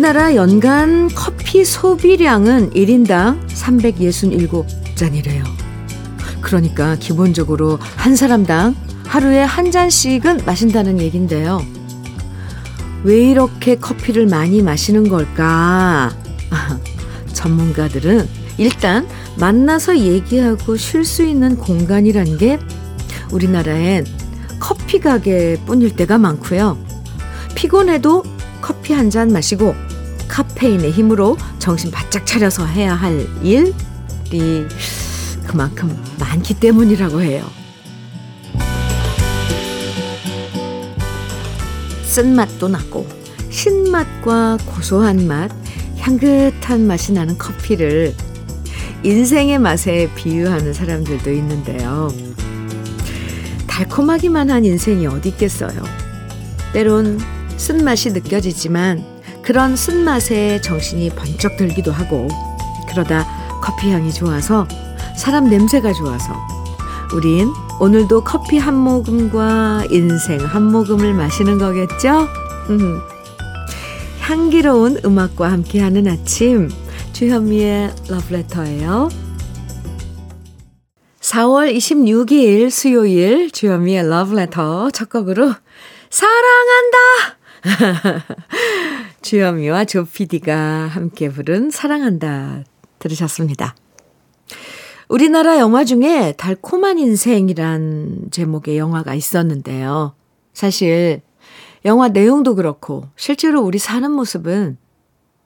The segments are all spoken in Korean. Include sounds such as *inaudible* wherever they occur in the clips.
우리나라 연간 커피 소비량은 1인당 367잔이래요. 그러니까 기본적으로 한 사람당 하루에 한 잔씩은 마신다는 얘긴데요. 왜 이렇게 커피를 많이 마시는 걸까? *laughs* 전문가들은 일단 만나서 얘기하고 쉴 수 있는 공간이란 게 우리나라엔 커피 가게 뿐일 때가 많고요. 피곤해도 커피 한 잔 마시고 카페인의 힘으로 정신 바짝 차려서 해야 할 일이 그만큼 많기 때문이라고 해요. 쓴맛도 나고 신맛과 고소한 맛, 향긋한 맛이 나는 커피를 인생의 맛에 비유하는 사람들도 있는데요. 달콤하기만 한 인생이 어디 있겠어요. 때론 쓴맛이 느껴지지만 그런 쓴맛에 정신이 번쩍 들기도 하고 그러다 커피 향이 좋아서 사람 냄새가 좋아서 우린 오늘도 커피 한 모금과 인생 한 모금을 마시는 거겠죠? 향기로운 음악과 함께하는 아침 주현미의 러브레터예요. 4월 26일 수요일 주현미의 러브레터 첫 곡으로 사랑한다! *laughs* 주현미와 조피디가 함께 부른 사랑한다 들으셨습니다. 우리나라 영화 중에 달콤한 인생이란 제목의 영화가 있었는데요. 사실 영화 내용도 그렇고 실제로 우리 사는 모습은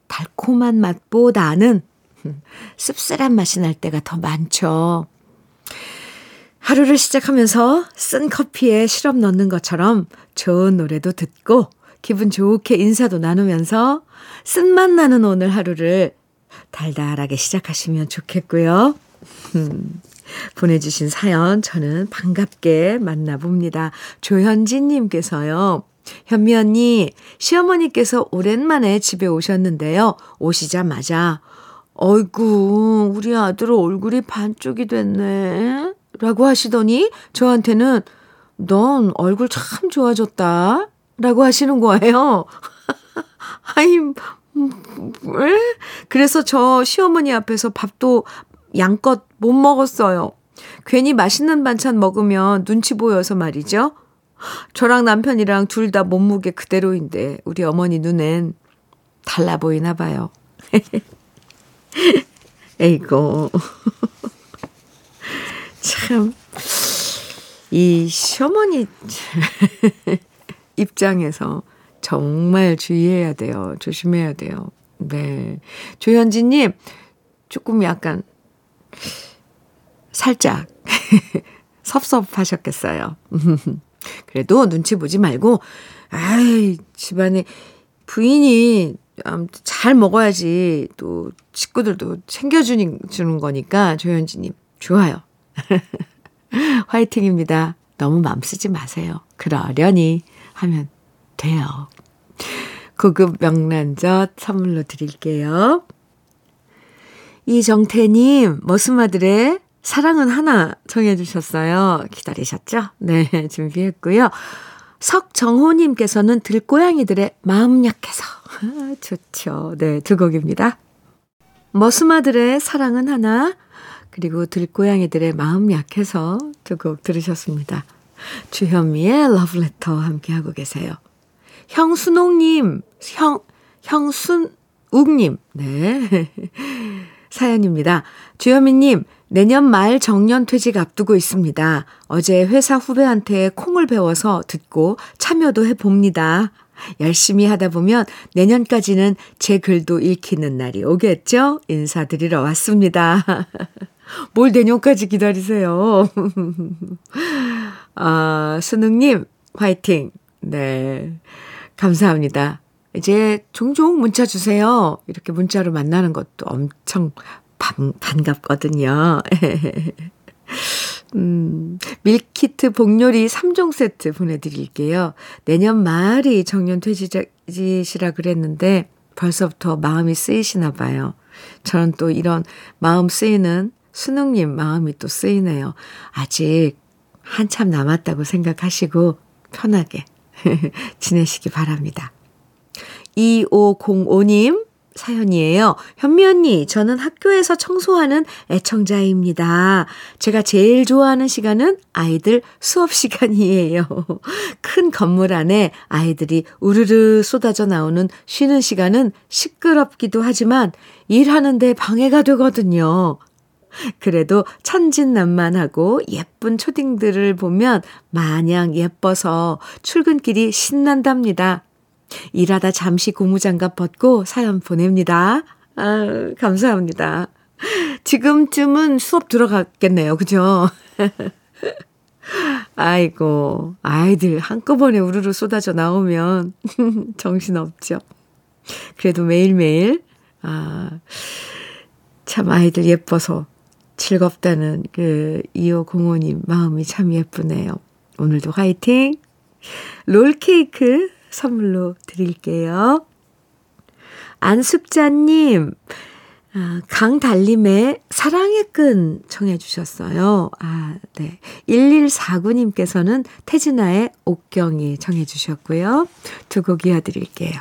달콤한 맛보다는 *laughs* 씁쓸한 맛이 날 때가 더 많죠. 하루를 시작하면서 쓴 커피에 시럽 넣는 것처럼 좋은 노래도 듣고 기분 좋게 인사도 나누면서 쓴맛 나는 오늘 하루를 달달하게 시작하시면 좋겠고요. 음, 보내주신 사연 저는 반갑게 만나봅니다. 조현진님께서요. 현미 언니, 시어머니께서 오랜만에 집에 오셨는데요. 오시자마자, 어이구, 우리 아들 얼굴이 반쪽이 됐네. 라고 하시더니 저한테는 넌 얼굴 참 좋아졌다. 라고 하시는 거예요. *laughs* 아이, 왜? 그래서 저 시어머니 앞에서 밥도 양껏 못 먹었어요. 괜히 맛있는 반찬 먹으면 눈치 보여서 말이죠. 저랑 남편이랑 둘 다 몸무게 그대로인데 우리 어머니 눈엔 달라 보이나 봐요. *laughs* 에이고. *laughs* 참, 이 시어머니 입장에서 정말 주의해야 돼요. 조심해야 돼요. 네. 조현진님, 조금 약간, 살짝, *laughs* 섭섭하셨겠어요. *laughs* 그래도 눈치 보지 말고, 아이, 집안에 부인이 잘 먹어야지 또 식구들도 챙겨주는 주는 거니까 조현진님, 좋아요. *laughs* 화이팅입니다. 너무 맘 쓰지 마세요. 그러려니 하면 돼요. 고급 명란젓 선물로 드릴게요. 이정태님, 머스마들의 사랑은 하나 정해주셨어요. 기다리셨죠? 네, *laughs* 준비했고요. 석정호님께서는 들고양이들의 마음 약해서. *laughs* 좋죠. 네, 두 곡입니다. 머스마들의 사랑은 하나, 그리고 들고양이들의 마음 약해서 두 곡 들으셨습니다. 주현미의 러브레터 함께하고 계세요. 형순옥님, 형, 형순욱님, 네. *laughs* 사연입니다. 주현미님, 내년 말 정년 퇴직 앞두고 있습니다. 어제 회사 후배한테 콩을 배워서 듣고 참여도 해봅니다. 열심히 하다 보면 내년까지는 제 글도 읽히는 날이 오겠죠? 인사드리러 왔습니다. *laughs* 뭘 내년까지 기다리세요. *laughs* 아, 수능님, 화이팅. 네. 감사합니다. 이제 종종 문자 주세요. 이렇게 문자로 만나는 것도 엄청 반, 반갑거든요. *laughs* 음, 밀키트 복요리 3종 세트 보내드릴게요. 내년 말이 정년 퇴직이시라 그랬는데 벌써부터 마음이 쓰이시나 봐요. 저는 또 이런 마음 쓰이는 수능님 마음이 또 쓰이네요. 아직 한참 남았다고 생각하시고 편하게 *laughs* 지내시기 바랍니다. 2505님 사연이에요. 현미 언니, 저는 학교에서 청소하는 애청자입니다. 제가 제일 좋아하는 시간은 아이들 수업 시간이에요. *laughs* 큰 건물 안에 아이들이 우르르 쏟아져 나오는 쉬는 시간은 시끄럽기도 하지만 일하는데 방해가 되거든요. 그래도 천진난만하고 예쁜 초딩들을 보면 마냥 예뻐서 출근길이 신난답니다. 일하다 잠시 고무장갑 벗고 사연 보냅니다. 아, 감사합니다. 지금쯤은 수업 들어갔겠네요. 그죠? *laughs* 아이고, 아이들 한꺼번에 우르르 쏟아져 나오면 *laughs* 정신없죠. 그래도 매일매일, 아, 참 아이들 예뻐서 즐겁다는 그 2505님 마음이 참 예쁘네요. 오늘도 화이팅! 롤케이크 선물로 드릴게요. 안숙자님, 아, 강달림의 사랑의 끈 청해 주셨어요. 아, 네. 1149님께서는 태진아의 옥경이 청해 주셨고요. 두 곡 이어드릴게요.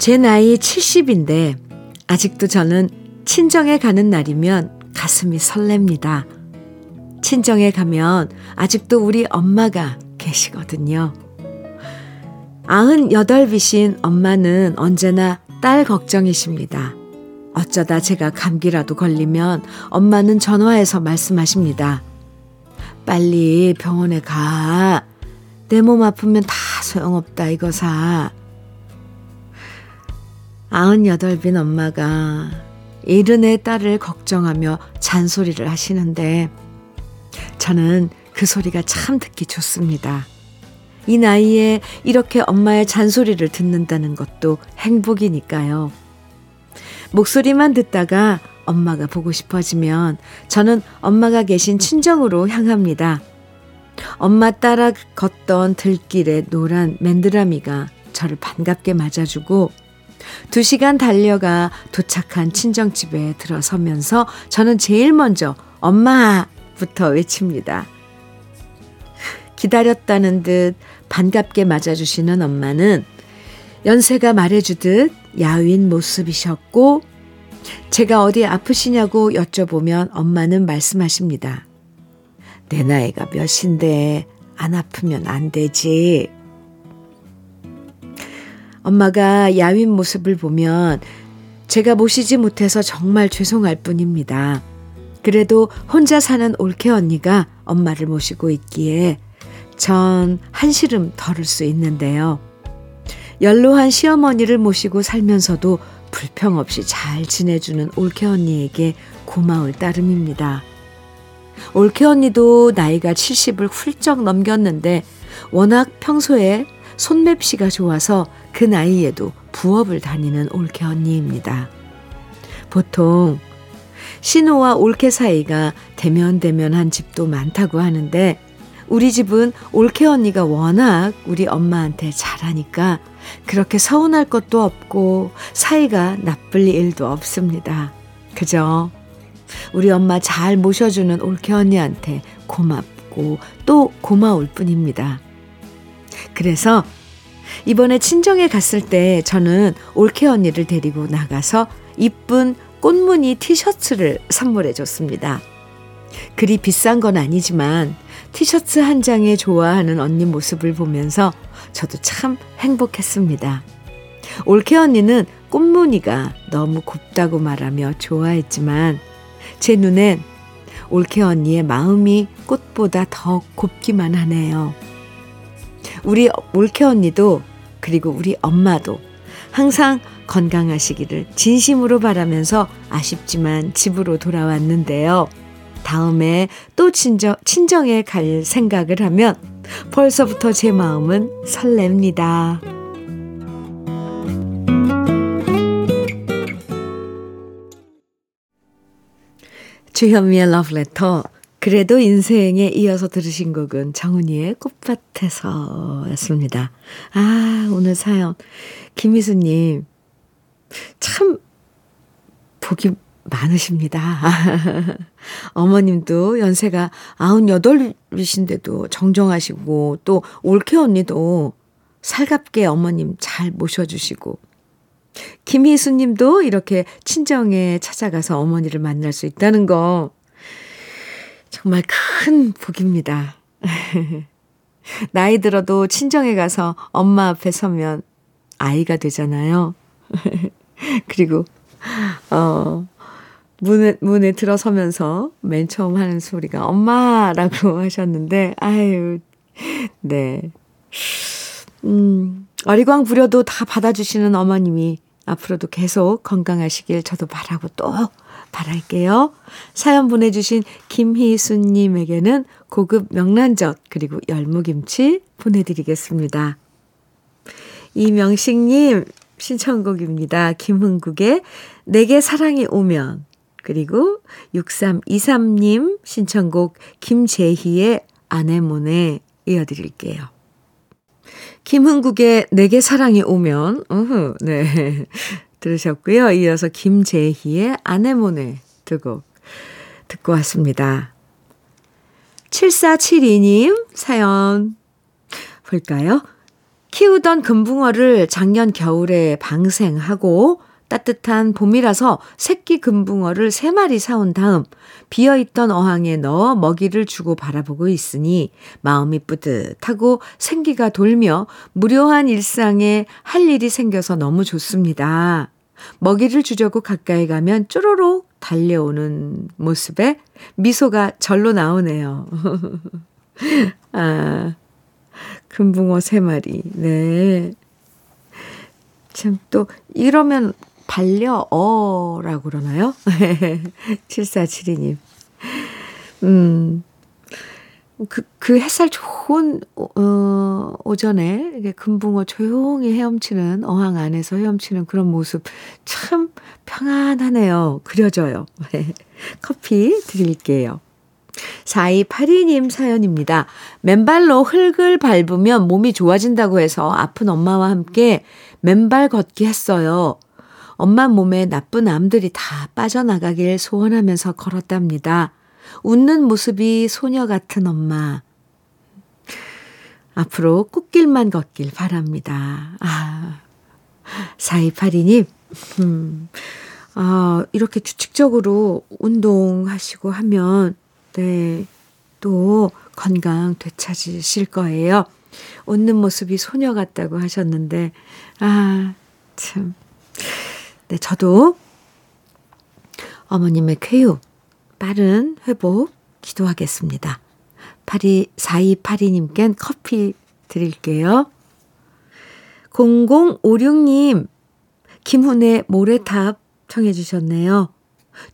제 나이 70인데 아직도 저는 친정에 가는 날이면 가슴이 설렙니다. 친정에 가면 아직도 우리 엄마가 계시거든요. 98이신 엄마는 언제나 딸 걱정이십니다. 어쩌다 제가 감기라도 걸리면 엄마는 전화해서 말씀하십니다. 빨리 병원에 가. 내 몸 아프면 다 소용없다, 이거 사. 98빈 엄마가 이른의 딸을 걱정하며 잔소리를 하시는데 저는 그 소리가 참 듣기 좋습니다. 이 나이에 이렇게 엄마의 잔소리를 듣는다는 것도 행복이니까요. 목소리만 듣다가 엄마가 보고 싶어지면 저는 엄마가 계신 친정으로 향합니다. 엄마 따라 걷던 들길에 노란 맨드라미가 저를 반갑게 맞아주고 두 시간 달려가 도착한 친정집에 들어서면서 저는 제일 먼저 엄마부터 외칩니다. 기다렸다는 듯 반갑게 맞아주시는 엄마는 연세가 말해주듯 야윈 모습이셨고 제가 어디 아프시냐고 여쭤보면 엄마는 말씀하십니다. 내 나이가 몇인데 안 아프면 안 되지. 엄마가 야윈 모습을 보면 제가 모시지 못해서 정말 죄송할 뿐입니다. 그래도 혼자 사는 올케 언니가 엄마를 모시고 있기에 전 한시름 덜을 수 있는데요. 연로한 시어머니를 모시고 살면서도 불평 없이 잘 지내주는 올케 언니에게 고마울 따름입니다. 올케 언니도 나이가 70을 훌쩍 넘겼는데 워낙 평소에 손맵시가 좋아서 그 나이에도 부업을 다니는 올케 언니입니다. 보통 신호와 올케 사이가 대면대면한 집도 많다고 하는데 우리 집은 올케 언니가 워낙 우리 엄마한테 잘하니까 그렇게 서운할 것도 없고 사이가 나쁠 일도 없습니다. 그죠? 우리 엄마 잘 모셔주는 올케 언니한테 고맙고 또 고마울 뿐입니다. 그래서 이번에 친정에 갔을 때 저는 올케 언니를 데리고 나가서 이쁜 꽃무늬 티셔츠를 선물해 줬습니다. 그리 비싼 건 아니지만 티셔츠 한 장에 좋아하는 언니 모습을 보면서 저도 참 행복했습니다. 올케 언니는 꽃무늬가 너무 곱다고 말하며 좋아했지만 제 눈엔 올케 언니의 마음이 꽃보다 더 곱기만 하네요. 우리 올케 언니도 그리고 우리 엄마도 항상 건강하시기를 진심으로 바라면서 아쉽지만 집으로 돌아왔는데요. 다음에 또 친정, 친정에 갈 생각을 하면 벌써부터 제 마음은 설렙니다. 주현미의 러브레터 그래도 인생에 이어서 들으신 곡은 정은이의 꽃밭에서였습니다. 아, 오늘 사연. 김희수님, 참, 복이 많으십니다. *laughs* 어머님도 연세가 98이신데도 정정하시고, 또 올케 언니도 살갑게 어머님 잘 모셔주시고, 김희수 님도 이렇게 친정에 찾아가서 어머니를 만날 수 있다는 거 정말 큰 복입니다. *laughs* 나이 들어도 친정에 가서 엄마 앞에 서면 아이가 되잖아요. *laughs* 그리고, 어, 문에, 문에 들어서면서 맨 처음 하는 소리가 엄마라고 *laughs* 하셨는데, 아유, 네. 음, 어리광 부려도 다 받아주시는 어머님이 앞으로도 계속 건강하시길 저도 바라고 또 바랄게요. 사연 보내주신 김희수님에게는 고급 명란젓 그리고 열무김치 보내드리겠습니다. 이명식님 신청곡입니다. 김흥국의 내게 사랑이 오면 그리고 6323님 신청곡 김재희의 아내몬에 이어드릴게요. 김흥국의 내게 사랑이 오면, 우후, 네. 들으셨고요. 이어서 김재희의 아내모네 두곡 듣고 왔습니다. 7472님 사연 볼까요? 키우던 금붕어를 작년 겨울에 방생하고 따뜻한 봄이라서 새끼 금붕어를 3마리 사온 다음 비어있던 어항에 넣어 먹이를 주고 바라보고 있으니 마음이 뿌듯하고 생기가 돌며 무료한 일상에 할 일이 생겨서 너무 좋습니다. 먹이를 주려고 가까이 가면 쪼로록 달려오는 모습에 미소가 절로 나오네요. *laughs* 아, 금붕어 세 마리. 네. 참, 또, 이러면 반려어라고 그러나요? *laughs* 7472님. 음, 그, 그 햇살 좋은, 어, 오전에 이게 금붕어 조용히 헤엄치는, 어항 안에서 헤엄치는 그런 모습 참 평안하네요. 그려져요. *laughs* 커피 드릴게요. 4282님 사연입니다. 맨발로 흙을 밟으면 몸이 좋아진다고 해서 아픈 엄마와 함께 맨발 걷기 했어요. 엄마 몸에 나쁜 암들이 다 빠져나가길 소원하면서 걸었답니다. 웃는 모습이 소녀 같은 엄마. 앞으로 꽃길만 걷길 바랍니다. 아, 4282님, 음, 아, 이렇게 규칙적으로 운동하시고 하면, 네, 또 건강 되찾으실 거예요. 웃는 모습이 소녀 같다고 하셨는데, 아, 참. 네, 저도 어머님의 쾌유, 빠른 회복 기도하겠습니다. 82, 4282님껜 커피 드릴게요. 0056님, 김훈의 모래탑 청해 주셨네요.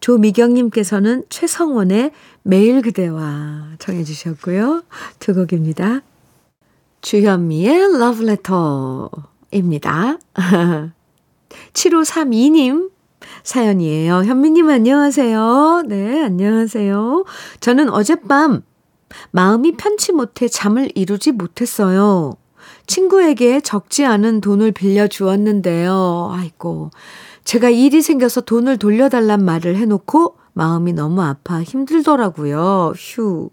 조미경님께서는 최성원의 매일 그대와 청해 주셨고요. 두 곡입니다. 주현미의 러브레터입니다. *laughs* 7532님 사연이에요. 현미님 안녕하세요. 네, 안녕하세요. 저는 어젯밤 마음이 편치 못해 잠을 이루지 못했어요. 친구에게 적지 않은 돈을 빌려 주었는데요. 아이고. 제가 일이 생겨서 돈을 돌려달란 말을 해놓고 마음이 너무 아파 힘들더라고요. 휴.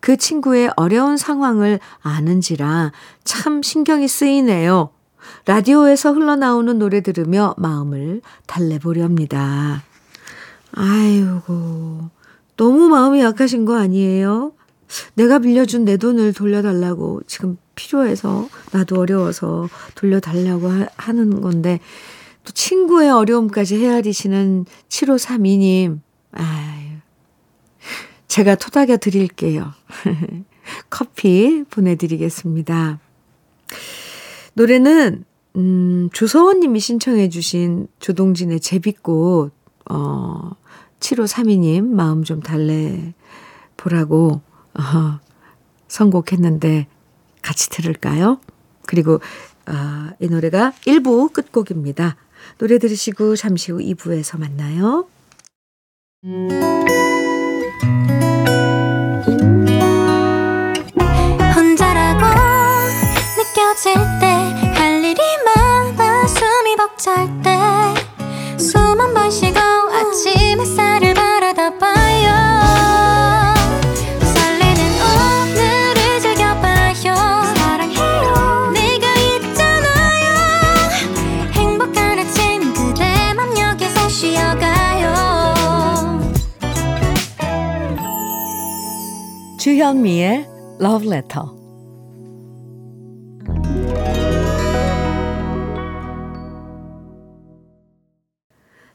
그 친구의 어려운 상황을 아는지라 참 신경이 쓰이네요. 라디오에서 흘러나오는 노래 들으며 마음을 달래보렵니다. 아이고, 너무 마음이 약하신 거 아니에요? 내가 빌려준 내 돈을 돌려달라고 지금 필요해서 나도 어려워서 돌려달라고 하, 는 건데 또 친구의 어려움까지 헤아리시는 7532님 아유 제가 토닥여 드릴게요. *laughs* 커피 보내드리겠습니다. 노래는 음, 조서원 님이 신청해 주신 조동진의 제비꽃, 어, 7532 님 마음 좀 달래 보라고, 어, 선곡했는데 같이 들을까요? 그리고, 어, 이 노래가 1부 끝곡입니다. 노래 들으시고 잠시 후 2부에서 만나요. 혼자라고 느껴질 때 주현미의 Love Letter.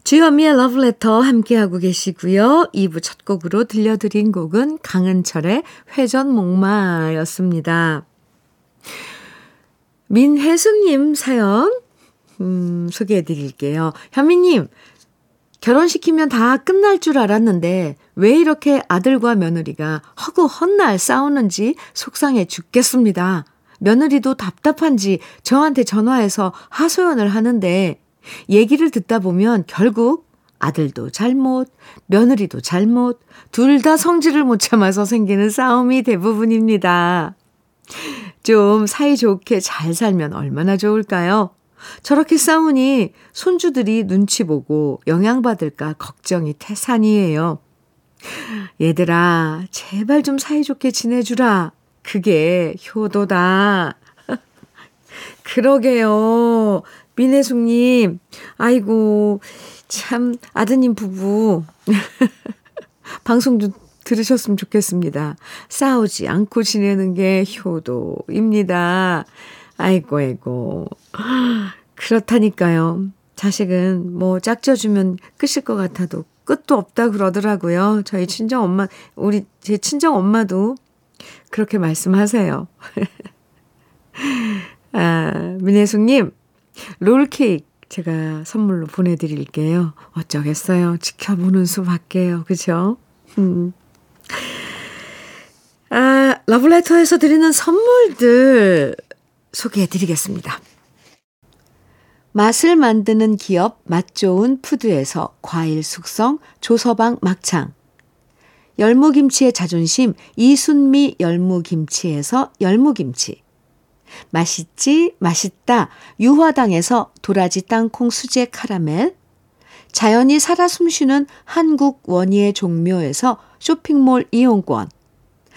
주현미의 Love Letter 함께하고 계시고요. 2부 첫 곡으로 들려드린 곡은 강은철의 회전 목마였습니다. 민혜숙님 사연 음, 소개해 드릴게요. 현미님, 결혼시키면 다 끝날 줄 알았는데 왜 이렇게 아들과 며느리가 허구 헛날 싸우는지 속상해 죽겠습니다. 며느리도 답답한지 저한테 전화해서 하소연을 하는데 얘기를 듣다 보면 결국 아들도 잘못, 며느리도 잘못, 둘 다 성질을 못 참아서 생기는 싸움이 대부분입니다. 좀 사이좋게 잘 살면 얼마나 좋을까요? 저렇게 싸우니 손주들이 눈치 보고 영향받을까 걱정이 태산이에요. 얘들아, 제발 좀 사이좋게 지내주라. 그게 효도다. *laughs* 그러게요. 민혜숙님, 아이고, 참, 아드님 부부. *laughs* 방송 좀 들으셨으면 좋겠습니다. 싸우지 않고 지내는 게 효도입니다. 아이고, 아이고. 그렇다니까요. 자식은 뭐 짝져주면 끝일 것 같아도 끝도 없다 그러더라고요. 저희 친정 엄마, 우리 제 친정 엄마도 그렇게 말씀하세요. *laughs* 아, 민혜숙님, 롤케이크 제가 선물로 보내드릴게요. 어쩌겠어요. 지켜보는 수밖에요. 그죠? 음. 아, 러블레터에서 드리는 선물들 소개해 드리겠습니다. 맛을 만드는 기업 맛좋은 푸드에서 과일 숙성 조서방 막창. 열무김치의 자존심 이순미 열무김치에서 열무김치. 맛있지 맛있다. 유화당에서 도라지 땅콩 수제 카라멜. 자연이 살아 숨쉬는 한국 원예 종묘에서 쇼핑몰 이용권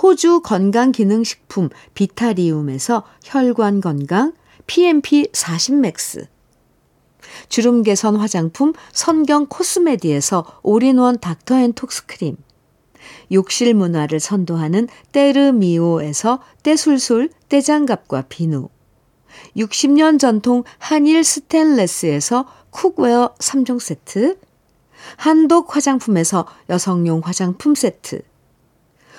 호주 건강기능식품 비타리움에서 혈관 건강 PMP 40 맥스. 주름 개선 화장품 선경 코스메디에서 올인원 닥터앤톡스 크림. 욕실 문화를 선도하는 때르미오에서 때술술 때장갑과 비누. 60년 전통 한일 스텐레스에서 cookware 3종 세트. 한독 화장품에서 여성용 화장품 세트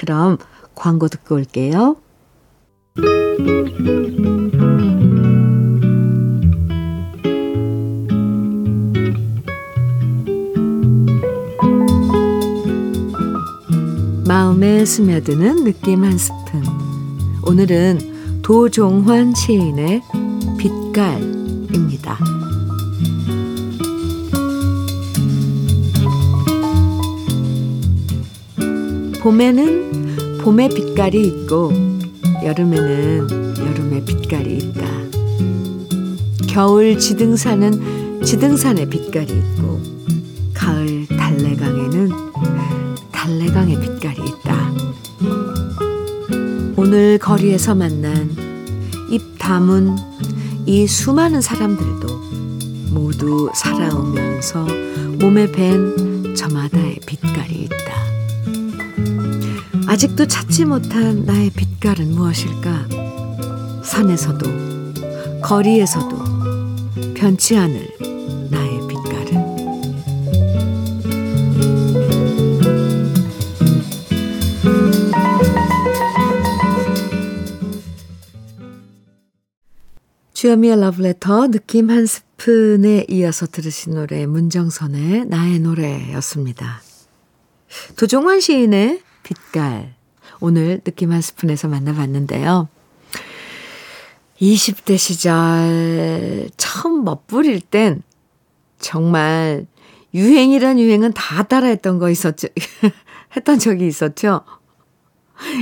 그럼 광고 듣고 올게요. 마음에 스며드는 느낌 한 스푼. 오늘은 도종환 시인의 빛깔입니다. 봄에는 봄의 빛깔이 있고 여름에는 여름의 빛깔이 있다. 겨울 지등산은 지등산의 빛깔이 있고 가을 달래강에는 달래강의 빛깔이 있다. 오늘 거리에서 만난 입 다문 이 수많은 사람들도 모두 살아오면서 몸에 밴 저마다의 빛깔이 있다. 아직도 찾지 못한 나의 빛깔은 무엇일까? 산에서도 거리에서도 변치 않을 나의 빛깔은 주여미의 러브레터 느낌 한 스푼에 이어서 들으신 노래 문정선의 나의 노래였습니다. 도종환 시인의 빛깔 오늘 느낌 한 스푼에서 만나봤는데요. 20대 시절 처음 멋부릴 땐 정말 유행이란 유행은 다 따라했던 거 있었죠. *laughs* 했던 적이 있었죠.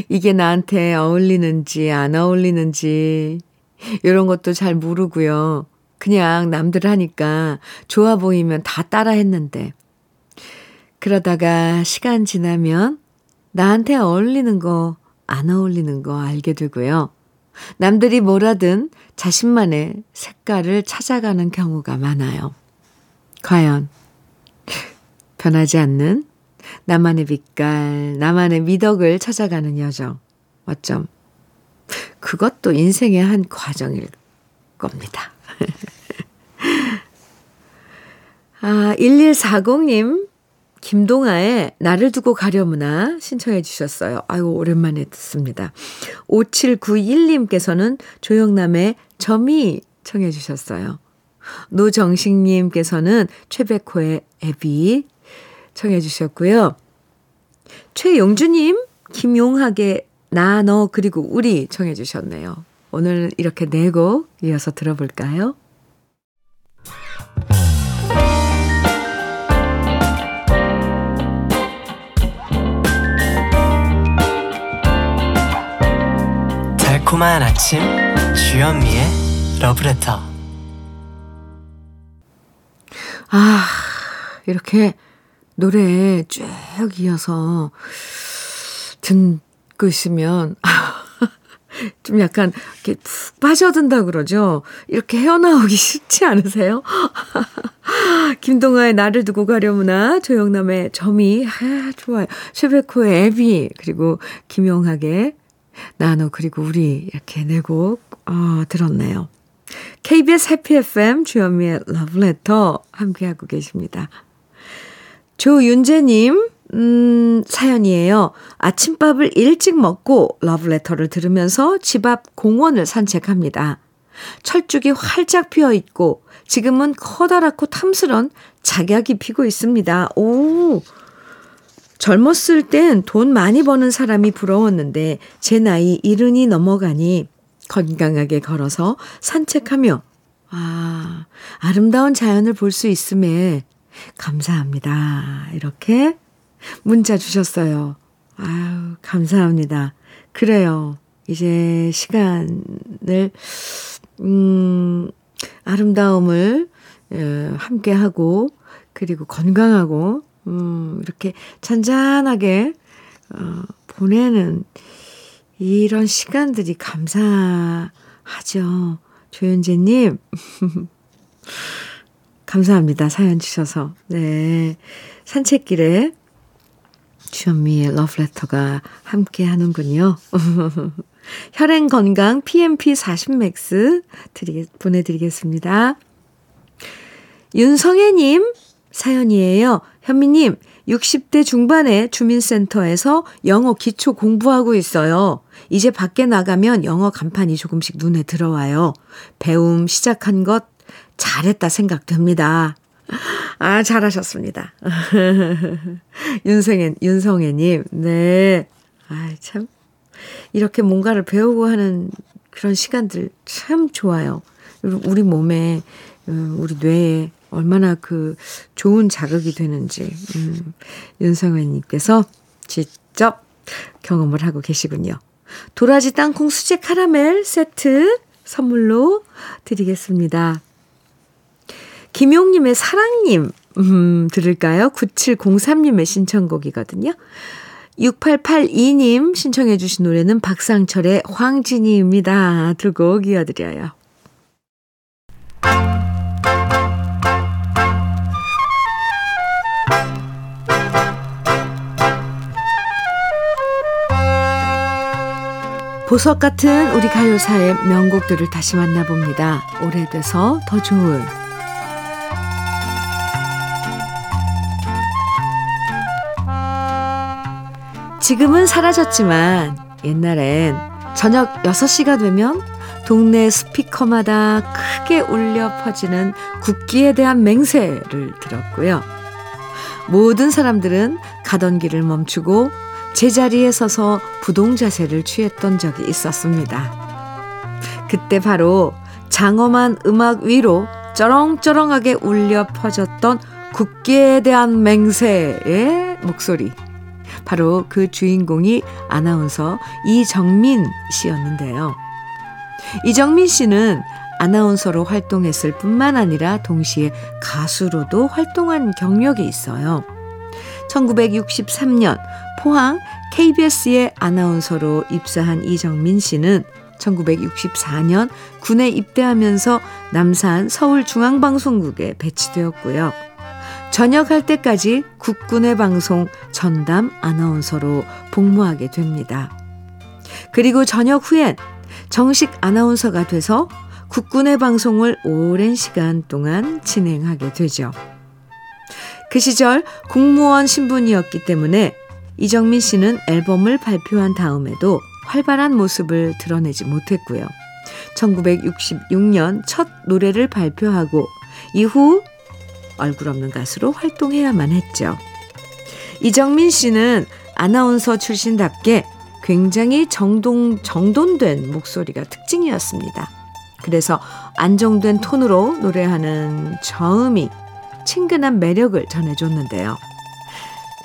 이게 나한테 어울리는지 안 어울리는지 이런 것도 잘 모르고요. 그냥 남들 하니까 좋아 보이면 다 따라 했는데 그러다가 시간 지나면 나한테 어울리는 거, 안 어울리는 거 알게 되고요. 남들이 뭐라든 자신만의 색깔을 찾아가는 경우가 많아요. 과연 변하지 않는 나만의 빛깔, 나만의 미덕을 찾아가는 여정. 어쩜 그것도 인생의 한 과정일 겁니다. *laughs* 아, 1140님 김동아의 나를 두고 가려무나 신청해 주셨어요. 아유, 오랜만에 듣습니다. 5791님께서는 조영남의 점이 청해 주셨어요. 노정식님께서는 최백호의 애비 청해 주셨고요. 최용주님, 김용학의 나, 너, 그리고 우리 청해 주셨네요. 오늘 이렇게 네 곡 이어서 들어볼까요? 달콤한 아침 주현미의 러브레터 아 이렇게 노래 쭉 이어서 듣고 있으면 *laughs* 좀 약간 이렇게 푹 빠져든다 그러죠. 이렇게 헤어나오기 *laughs* 쉽지 않으세요? *laughs* 김동아의 나를 두고 가려무나 조영남의 점이 아 좋아요. 최백호의 애비 그리고 김용학의 나노 그리고 우리 이렇게 네곡 어, 들었네요. KBS 해피 FM 주현미의 러브레터 함께하고 계십니다. 조윤재님 음, 사연이에요. 아침밥을 일찍 먹고 러브레터를 들으면서 집 앞 공원을 산책합니다. 철쭉이 활짝 피어 있고 지금은 커다랗고 탐스런 작약이 피고 있습니다. 오! 젊었을 땐 돈 많이 버는 사람이 부러웠는데 제 나이 이른이 넘어가니 건강하게 걸어서 산책하며 아, 아름다운 자연을 볼 수 있음에 감사합니다. 이렇게 문자 주셨어요. 아유, 감사합니다. 그래요. 이제 시간을, 음, 아름다움을 어, 함께하고, 그리고 건강하고, 음, 이렇게 잔잔하게, 어, 보내는 이런 시간들이 감사하죠. 조현재님. *laughs* 감사합니다. 사연 주셔서. 네. 산책길에 주현미의 러브레터가 함께 하는군요. *laughs* 혈행 건강 PMP 40 맥스 드리, 보내드리겠습니다. 윤성애님 사연이에요. 현미님, 60대 중반에 주민센터에서 영어 기초 공부하고 있어요. 이제 밖에 나가면 영어 간판이 조금씩 눈에 들어와요. 배움 시작한 것 잘했다 생각됩니다. 아, 잘하셨습니다. *laughs* 윤성애, 윤성애님, 네. 아 참. 이렇게 뭔가를 배우고 하는 그런 시간들 참 좋아요. 우리 몸에, 어, 우리 뇌에 얼마나 그 좋은 자극이 되는지, 음, 윤성애님께서 직접 경험을 하고 계시군요. 도라지 땅콩 수제 카라멜 세트 선물로 드리겠습니다. 김용님의 사랑님, 음, 들을까요? 9703님의 신청곡이거든요. 6882님 신청해 주신 노래는 박상철의 황진이입니다. 두 곡 이어드려요. 보석 같은 우리 가요사의 명곡들을 다시 만나봅니다. 오래돼서 더 좋은 지금은 사라졌지만 옛날엔 저녁 6시가 되면 동네 스피커마다 크게 울려 퍼지는 국기에 대한 맹세를 들었고요. 모든 사람들은 가던 길을 멈추고 제자리에 서서 부동 자세를 취했던 적이 있었습니다. 그때 바로 장엄한 음악 위로 쩌렁쩌렁하게 울려 퍼졌던 국기에 대한 맹세의 목소리. 바로 그 주인공이 아나운서 이정민 씨였는데요. 이정민 씨는 아나운서로 활동했을 뿐만 아니라 동시에 가수로도 활동한 경력이 있어요. 1963년 포항 KBS의 아나운서로 입사한 이정민 씨는 1964년 군에 입대하면서 남산 서울중앙방송국에 배치되었고요. 전역할 때까지 국군의 방송 전담 아나운서로 복무하게 됩니다. 그리고 전역 후엔 정식 아나운서가 돼서 국군의 방송을 오랜 시간 동안 진행하게 되죠. 그 시절 공무원 신분이었기 때문에 이정민 씨는 앨범을 발표한 다음에도 활발한 모습을 드러내지 못했고요. 1966년 첫 노래를 발표하고 이후 얼굴 없는 가수로 활동해야만 했죠. 이정민 씨는 아나운서 출신답게 굉장히 정동, 정돈된 목소리가 특징이었습니다. 그래서 안정된 톤으로 노래하는 저음이 친근한 매력을 전해줬는데요.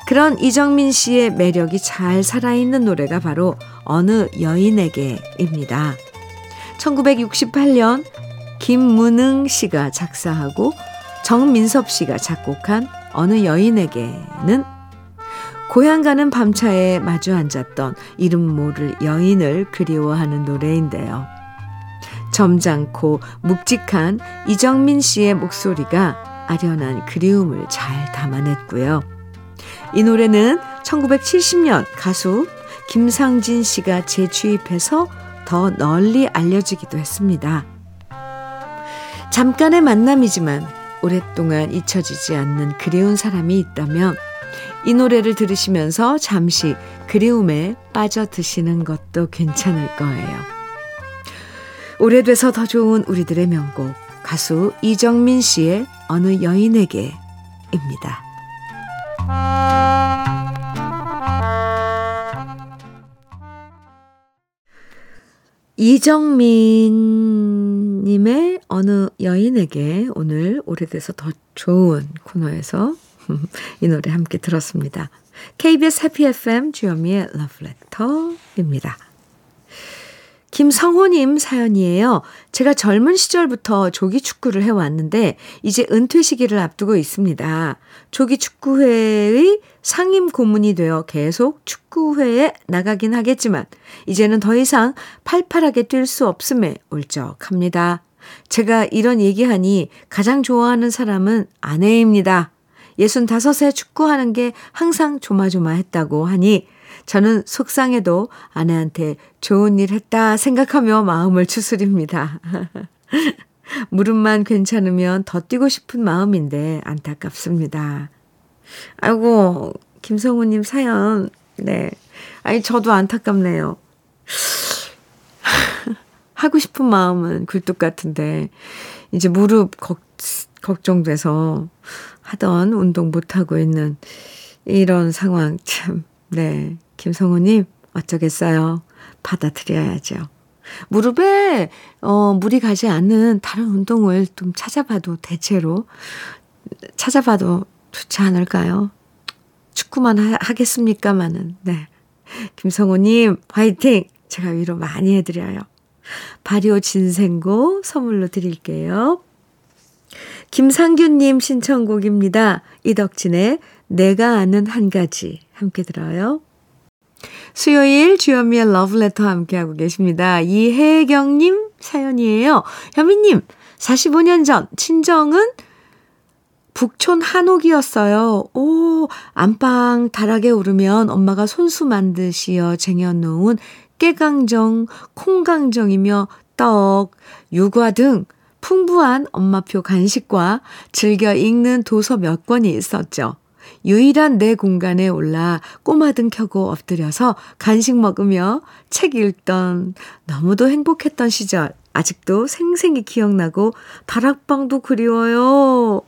그런 이정민 씨의 매력이 잘 살아있는 노래가 바로 어느 여인에게입니다. 1968년 김문흥 씨가 작사하고 정민섭 씨가 작곡한 어느 여인에게는 고향 가는 밤차에 마주 앉았던 이름 모를 여인을 그리워하는 노래인데요. 점잖고 묵직한 이정민 씨의 목소리가 아련한 그리움을 잘 담아냈고요. 이 노래는 1970년 가수 김상진 씨가 재취입해서 더 널리 알려지기도 했습니다. 잠깐의 만남이지만 오랫동안 잊혀지지 않는 그리운 사람이 있다면 이 노래를 들으시면서 잠시 그리움에 빠져드시는 것도 괜찮을 거예요. 오래돼서 더 좋은 우리들의 명곡 가수 이정민 씨의 어느 여인에게입니다. 이정민님의 어느 여인에게 오늘 오래돼서 더 좋은 코너에서 *laughs* 이 노래 함께 들었습니다. KBS 해피 FM 주현미의 러브레터입니다. 김성호님 사연이에요. 제가 젊은 시절부터 조기 축구를 해왔는데 이제 은퇴 시기를 앞두고 있습니다. 조기 축구회의 상임 고문이 되어 계속 축구회에 나가긴 하겠지만 이제는 더 이상 팔팔하게 뛸 수 없음에 울적합니다. 제가 이런 얘기하니 가장 좋아하는 사람은 아내입니다. 65세 축구하는 게 항상 조마조마했다고 하니 저는 속상해도 아내한테 좋은 일 했다 생각하며 마음을 추스립니다. *laughs* 무릎만 괜찮으면 더 뛰고 싶은 마음인데 안타깝습니다. 아이고, 김성우님 사연, 네. 아니, 저도 안타깝네요. *laughs* 하고 싶은 마음은 굴뚝 같은데, 이제 무릎 걱, 걱정돼서 하던 운동 못하고 있는 이런 상황 참, 네. 김성우님, 어쩌겠어요. 받아들여야죠. 무릎에, 어, 물이 가지 않는 다른 운동을 좀 찾아봐도 대체로 찾아봐도 좋지 않을까요? 축구만 하, 겠습니까마는 네. 김성호님, 화이팅! 제가 위로 많이 해드려요. 발효 진생고 선물로 드릴게요. 김상균님 신청곡입니다. 이덕진의 내가 아는 한 가지 함께 들어요. 수요일 주현미의 러브레터 함께하고 계십니다. 이혜경님 사연이에요. 현미님, 45년 전 친정은 북촌 한옥이었어요. 오, 안방 다락에 오르면 엄마가 손수 만드시어 쟁여놓은 깨강정, 콩강정이며 떡, 유과 등 풍부한 엄마표 간식과 즐겨 읽는 도서 몇 권이 있었죠. 유일한 내 공간에 올라 꼬마등 켜고 엎드려서 간식 먹으며 책 읽던 너무도 행복했던 시절 아직도 생생히 기억나고 다락방도 그리워요.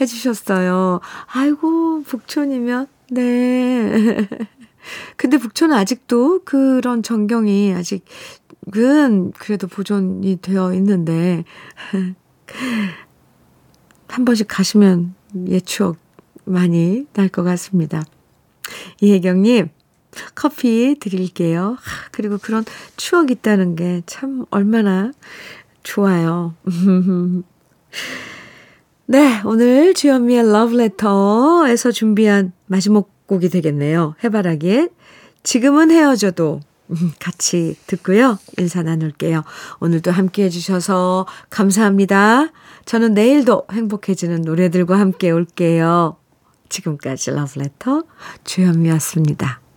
해주셨어요. 아이고, 북촌이면, 네. *laughs* 근데 북촌은 아직도 그런 전경이 아직은 그래도 보존이 되어 있는데, *laughs* 한 번씩 가시면 옛 추억 많이 날 것 같습니다. 이혜경님, 커피 드릴게요. 그리고 그런 추억 있다는 게 참 얼마나 좋아요. *laughs* 네, 오늘 주현미의 러브레터에서 준비한 마지막 곡이 되겠네요. 해바라기에 지금은 헤어져도 *laughs* 같이 듣고요. 인사 나눌게요. 오늘도 함께 해주셔서 감사합니다. 저는 내일도 행복해지는 노래들과 함께 올게요. 지금까지 러브레터 주현미였습니다.